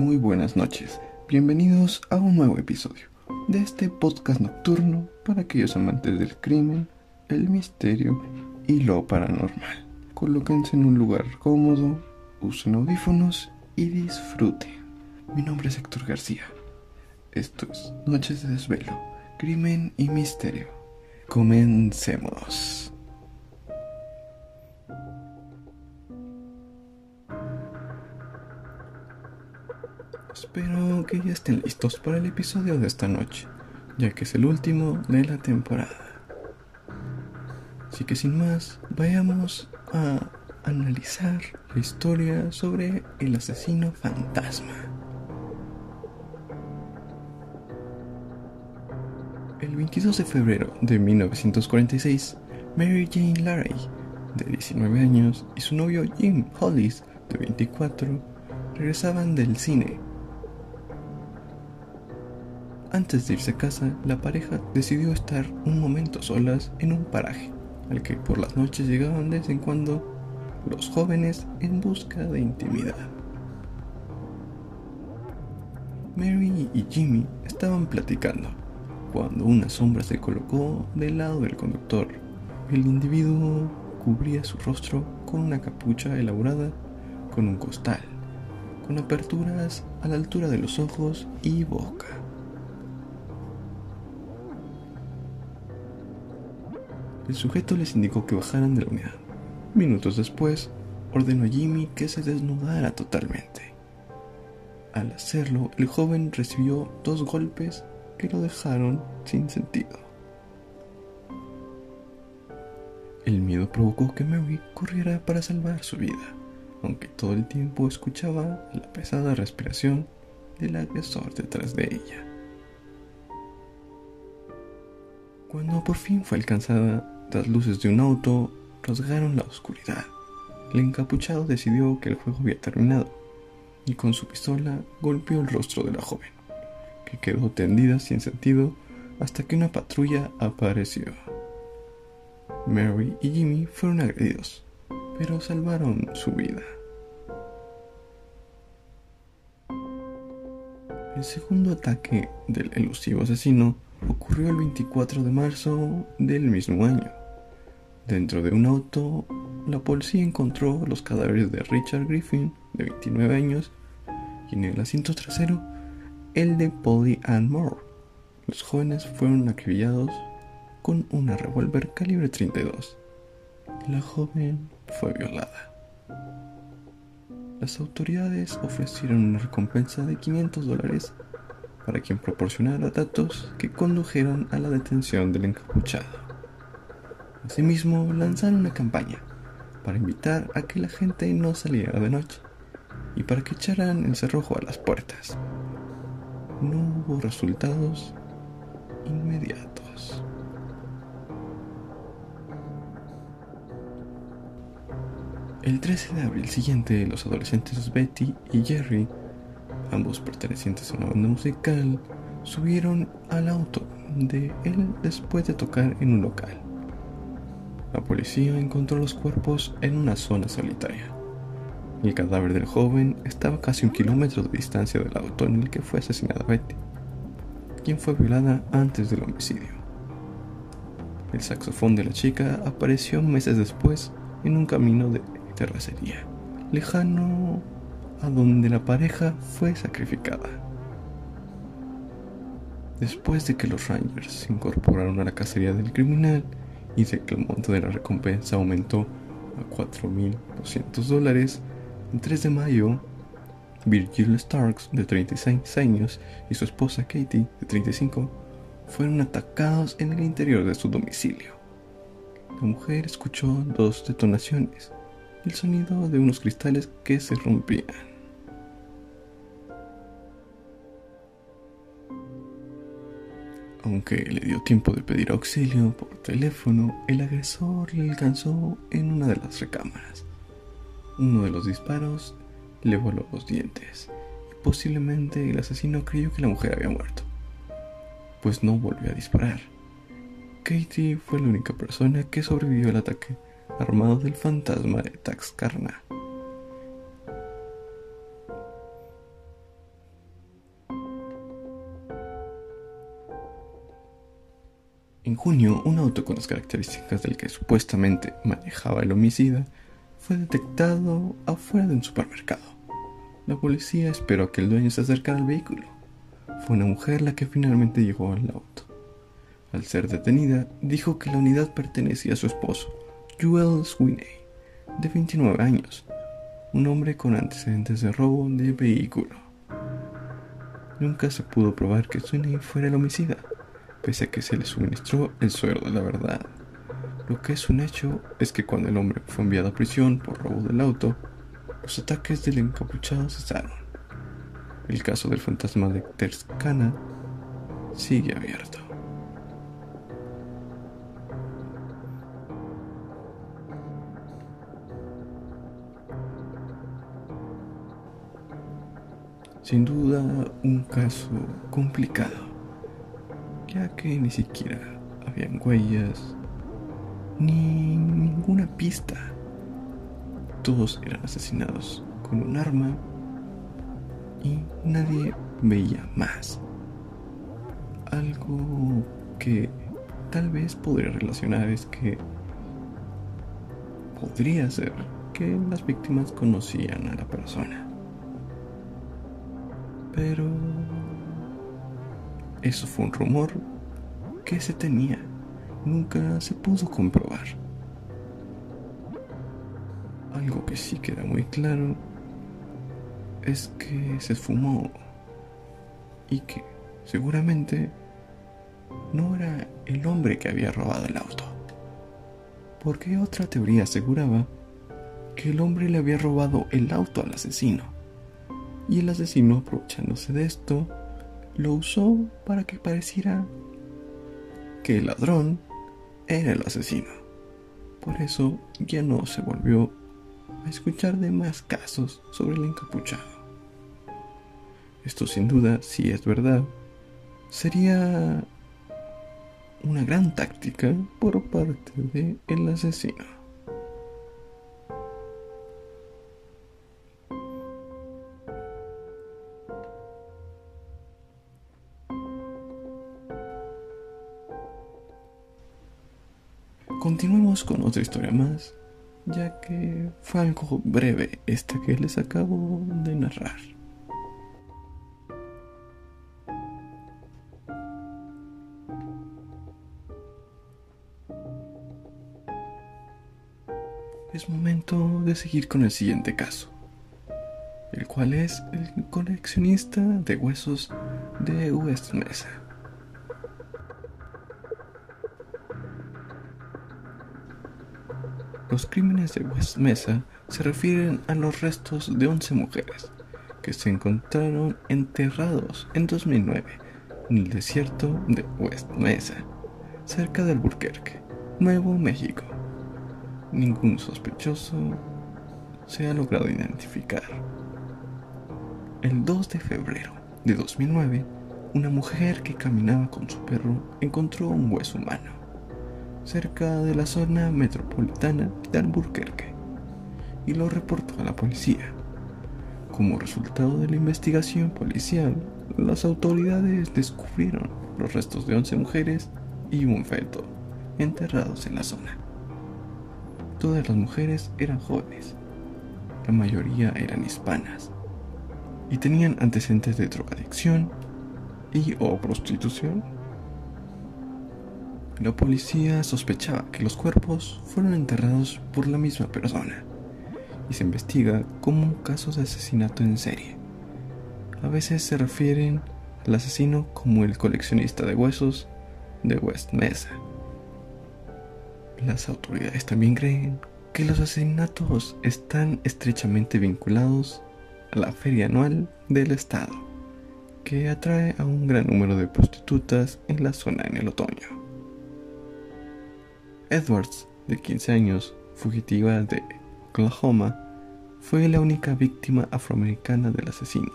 Muy buenas noches, bienvenidos a un nuevo episodio de este podcast nocturno para aquellos amantes del crimen, el misterio y lo paranormal. Colóquense en un lugar cómodo, usen audífonos y disfruten. Mi nombre es Héctor García. Esto es Noches de Desvelo, Crimen y Misterio. Comencemos. Espero que ya estén listos para el episodio de esta noche, ya que es el último de la temporada. Así que sin más, vayamos a analizar la historia sobre el asesino fantasma. El 22 de febrero de 1946, Mary Jane Larry, de 19 años, y su novio Jim Hollis, de 24, regresaban del cine antes de irse a casa, la pareja decidió estar un momento solas en un paraje, al que por las noches llegaban de vez en cuando los jóvenes en busca de intimidad. Mary y Jimmy estaban platicando cuando una sombra se colocó del lado del conductor. El individuo cubría su rostro con una capucha elaborada con un costal, con aperturas a la altura de los ojos y boca. El sujeto les indicó que bajaran de la unidad. Minutos después, ordenó a Jimmy que se desnudara totalmente. Al hacerlo, el joven recibió dos golpes que lo dejaron sin sentido. El miedo provocó que Mary corriera para salvar su vida, aunque todo el tiempo escuchaba la pesada respiración del agresor detrás de ella. Cuando por fin fue alcanzada, las luces de un auto rasgaron la oscuridad. El encapuchado decidió que el juego había terminado y con su pistola golpeó el rostro de la joven, que quedó tendida sin sentido hasta que una patrulla apareció. Mary y Jimmy fueron agredidos, pero salvaron su vida. El segundo ataque del elusivo asesino ocurrió el 24 de marzo del mismo año. Dentro de un auto, la policía encontró los cadáveres de Richard Griffin, de 29 años, y en el asiento trasero, el de Polly Ann Moore. Los jóvenes fueron acribillados con una revólver calibre 32. La joven fue violada. Las autoridades ofrecieron una recompensa de 500 dólares para quien proporcionara datos que condujeron a la detención del encapuchado. Asimismo, lanzaron una campaña para invitar a que la gente no saliera de noche y para que echaran el cerrojo a las puertas. No hubo resultados inmediatos. El 13 de abril siguiente, los adolescentes Betty y Jerry, ambos pertenecientes a una banda musical, subieron al auto de él después de tocar en un local. La policía encontró los cuerpos en una zona solitaria. El cadáver del joven estaba casi un kilómetro de distancia del auto en el que fue asesinada Betty, quien fue violada antes del homicidio. El saxofón de la chica apareció meses después en un camino de terracería, lejano a donde la pareja fue sacrificada. Después de que los Rangers se incorporaron a la cacería del criminal, dice que el monto de la recompensa aumentó a 4.200 dólares. El 3 de mayo, Virgil Starks, de 36 años, y su esposa Katie, de 35, fueron atacados en el interior de su domicilio. La mujer escuchó dos detonaciones y el sonido de unos cristales que se rompían. Aunque le dio tiempo de pedir auxilio por teléfono, el agresor le alcanzó en una de las recámaras. Uno de los disparos le voló los dientes y posiblemente el asesino creyó que la mujer había muerto, pues no volvió a disparar. Katie fue la única persona que sobrevivió al ataque armado del fantasma de Taxcarna. Junio, un auto con las características del que supuestamente manejaba el homicida fue detectado afuera de un supermercado. La policía esperó a que el dueño se acercara al vehículo. Fue una mujer la que finalmente llegó al auto. Al ser detenida, dijo que la unidad pertenecía a su esposo, Joel Sweeney, de 29 años, un hombre con antecedentes de robo de vehículo. Nunca se pudo probar que Sweeney fuera el homicida, pese a que se le suministró el suero de la verdad. Lo que es un hecho es que cuando el hombre fue enviado a prisión por robo del auto, los ataques del encapuchado cesaron. El caso del fantasma de Terscana sigue abierto. Sin duda un caso complicado, ya que ni siquiera habían huellas ni ninguna pista. Todos eran asesinados con un arma y nadie veía más. Algo que tal vez podría relacionar es que podría ser que las víctimas conocían a la persona. Pero eso fue un rumor que se tenía, nunca se pudo comprobar. Algo que sí queda muy claro es que se esfumó y que seguramente no era el hombre que había robado el auto. Porque otra teoría aseguraba que el hombre le había robado el auto al asesino y el asesino, aprovechándose de esto, lo usó para que pareciera que el ladrón era el asesino. Por eso ya no se volvió a escuchar de más casos sobre el encapuchado. Esto sin duda, si es verdad, sería una gran táctica por parte del asesino. Continuemos con otra historia más, ya que fue algo breve esta que les acabo de narrar. Es momento de seguir con el siguiente caso, el cual es el coleccionista de huesos de West Los crímenes de West Mesa se refieren a los restos de 11 mujeres que se encontraron enterrados en 2009 en el desierto de West Mesa, cerca de Albuquerque, Nuevo México. Ningún sospechoso se ha logrado identificar. El 2 de febrero de 2009, una mujer que caminaba con su perro encontró un hueso humano cerca de la zona metropolitana de Albuquerque y lo reportó a la policía. Como resultado de la investigación policial, las autoridades descubrieron los restos de 11 mujeres y un feto enterrados en la zona. Todas las mujeres eran jóvenes, la mayoría eran hispanas y tenían antecedentes de drogadicción y o prostitución la policía sospechaba que los cuerpos fueron enterrados por la misma persona y se investiga como un caso de asesinato en serie. A veces se refieren al asesino como el coleccionista de huesos de West Mesa. Las autoridades también creen que los asesinatos están estrechamente vinculados a la feria anual del estado, que atrae a un gran número de prostitutas en la zona en el otoño. Edwards, de 15 años, fugitiva de Oklahoma, fue la única víctima afroamericana del asesino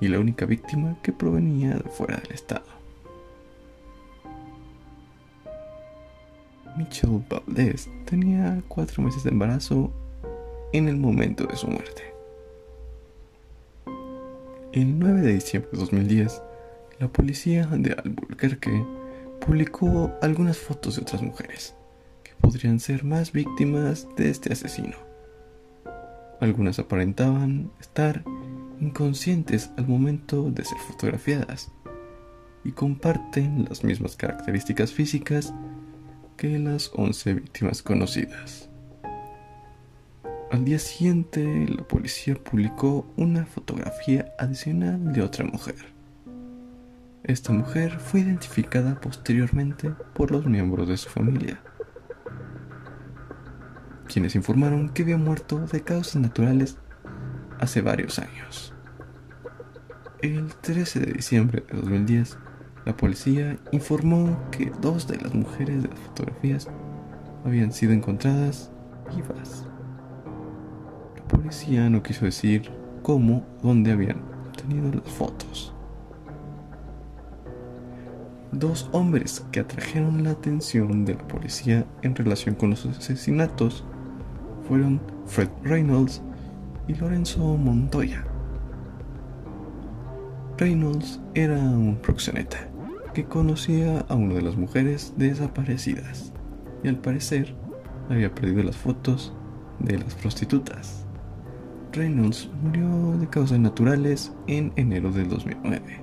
y la única víctima que provenía de fuera del estado. Michelle Valdez tenía cuatro meses de embarazo en el momento de su muerte. El 9 de diciembre de 2010, la policía de Albuquerque publicó algunas fotos de otras mujeres podrían ser más víctimas de este asesino. Algunas aparentaban estar inconscientes al momento de ser fotografiadas y comparten las mismas características físicas que las 11 víctimas conocidas. Al día siguiente, la policía publicó una fotografía adicional de otra mujer. Esta mujer fue identificada posteriormente por los miembros de su familia, quienes informaron que había muerto de causas naturales hace varios años. El 13 de diciembre de 2010, la policía informó que dos de las mujeres de las fotografías habían sido encontradas vivas. La policía no quiso decir cómo dónde habían obtenido las fotos. Dos hombres que atrajeron la atención de la policía en relación con los asesinatos fueron Fred Reynolds y Lorenzo Montoya. Reynolds era un proxeneta que conocía a una de las mujeres desaparecidas y al parecer había perdido las fotos de las prostitutas. Reynolds murió de causas naturales en enero del 2009.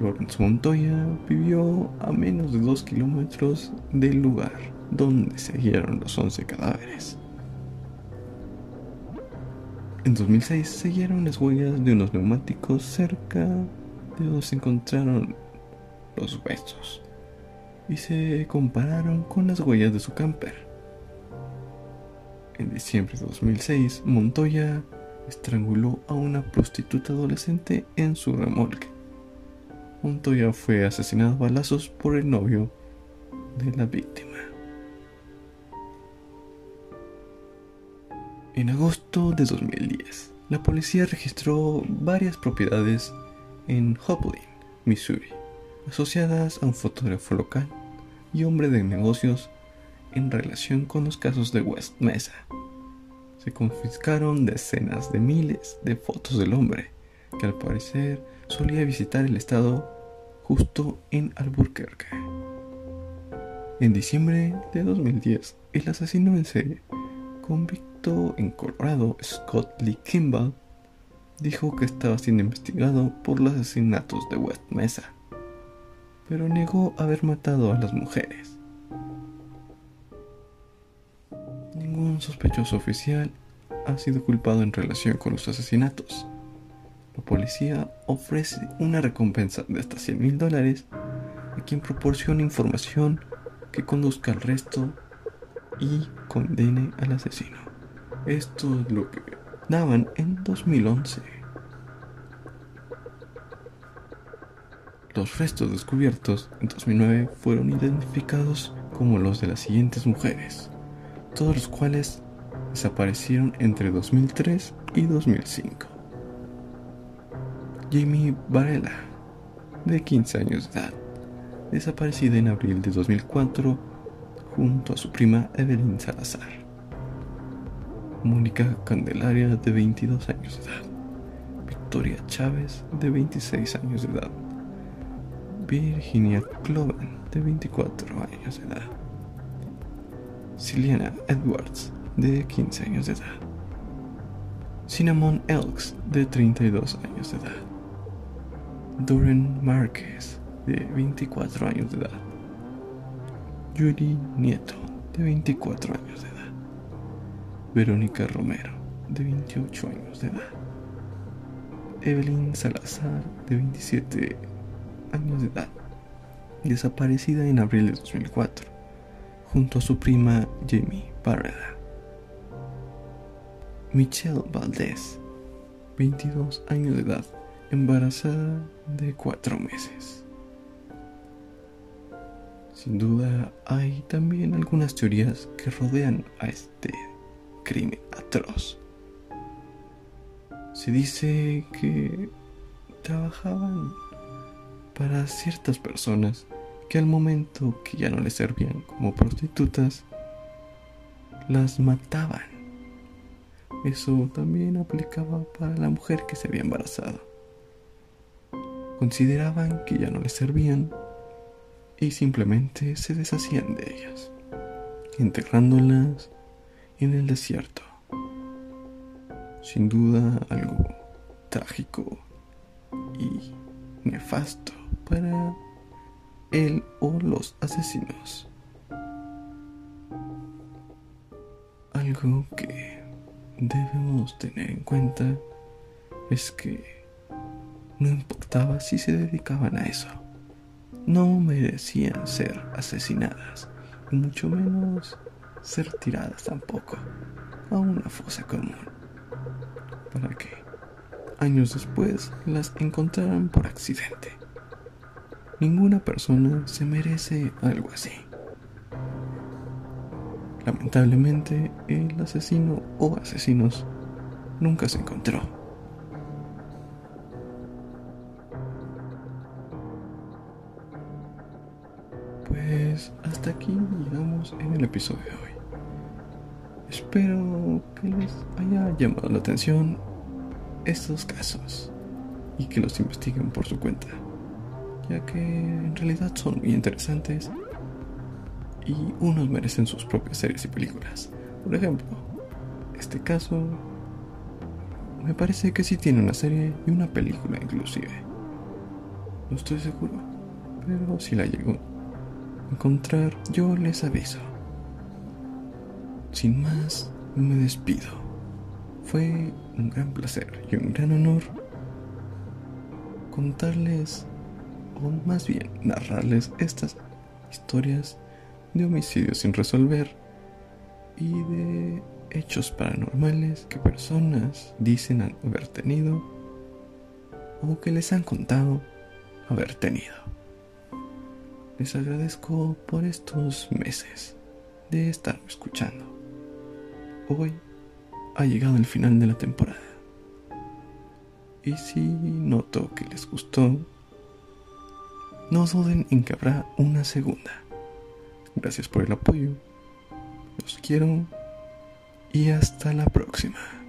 Lorenzo Montoya vivió a menos de dos kilómetros del lugar donde se hallaron los 11 cadáveres. En 2006 se hallaron las huellas de unos neumáticos cerca de donde se encontraron los huesos y se compararon con las huellas de su camper. En diciembre de 2006, Montoya estranguló a una prostituta adolescente en su remolque. Montoya fue asesinado a balazos por el novio de la víctima. En agosto de 2010, la policía registró varias propiedades en Hoplin, Missouri, asociadas a un fotógrafo local y hombre de negocios en relación con los casos de West Mesa. Se confiscaron decenas de miles de fotos del hombre, que al parecer solía visitar el estado justo en Albuquerque. En diciembre de 2010, el asesino en serie, convicto en Colorado, Scott Lee Kimball, dijo que estaba siendo investigado por los asesinatos de West Mesa, pero negó haber matado a las mujeres. Ningún sospechoso oficial ha sido culpado en relación con los asesinatos. La policía ofrece una recompensa de hasta 100 mil dólares a quien proporcione información que conduzca al resto y condene al asesino. Esto es lo que daban en 2011. Los restos descubiertos en 2009 fueron identificados como los de las siguientes mujeres, todos los cuales desaparecieron entre 2003 y 2005. Jamie Varela, de 15 años de edad, desaparecida en abril de 2004 junto a su prima Evelyn Salazar. Mónica Candelaria, de 22 años de edad. Victoria Chávez, de 26 años de edad. Virginia Cloven, de 24 años de edad. Ciliana Edwards, de 15 años de edad. Cinnamon Elks, de 32 años de edad. Doran Márquez, de 24 años de edad. Yuri Nieto, de 24 años de edad. Verónica Romero, de 28 años de edad. Evelyn Salazar, de 27 años de edad, desaparecida en abril de 2004, junto a su prima Jamie Barreda. Michelle Valdez, 22 años de edad, embarazada de 4 meses. Sin duda hay también algunas teorías que rodean a este crimen atroz. Se dice que trabajaban para ciertas personas que al momento que ya no les servían como prostitutas, las mataban. Eso también aplicaba para la mujer que se había embarazado. Consideraban que ya no les servían y simplemente se deshacían de ellas, enterrándolas en el desierto. Sin duda algo trágico y nefasto para él o los asesinos. Algo que debemos tener en cuenta es que no importaba si se dedicaban a eso, no merecían ser asesinadas, mucho menos ser tiradas tampoco a una fosa común, para que años después las encontraran por accidente. Ninguna persona se merece algo así. Lamentablemente, el asesino o asesinos nunca se encontró. Pues hasta aquí llegamos en el episodio de hoy. Espero que les haya llamado la atención estos casos y que los investiguen por su cuenta, ya que en realidad son muy interesantes y unos merecen sus propias series y películas. Por ejemplo, este caso me parece que sí tiene una serie y una película inclusive. No estoy seguro, pero si la llego a encontrar, yo les aviso. Sin más, me despido. Fue un gran placer y un gran honor contarles, o más bien narrarles estas historias de homicidios sin resolver y de hechos paranormales que personas dicen haber tenido o que les han contado haber tenido. Les agradezco por estos meses de estarme escuchando. Hoy ha llegado el final de la temporada. Y si noto que les gustó, no duden en que habrá una segunda. Gracias por el apoyo. Los quiero y hasta la próxima.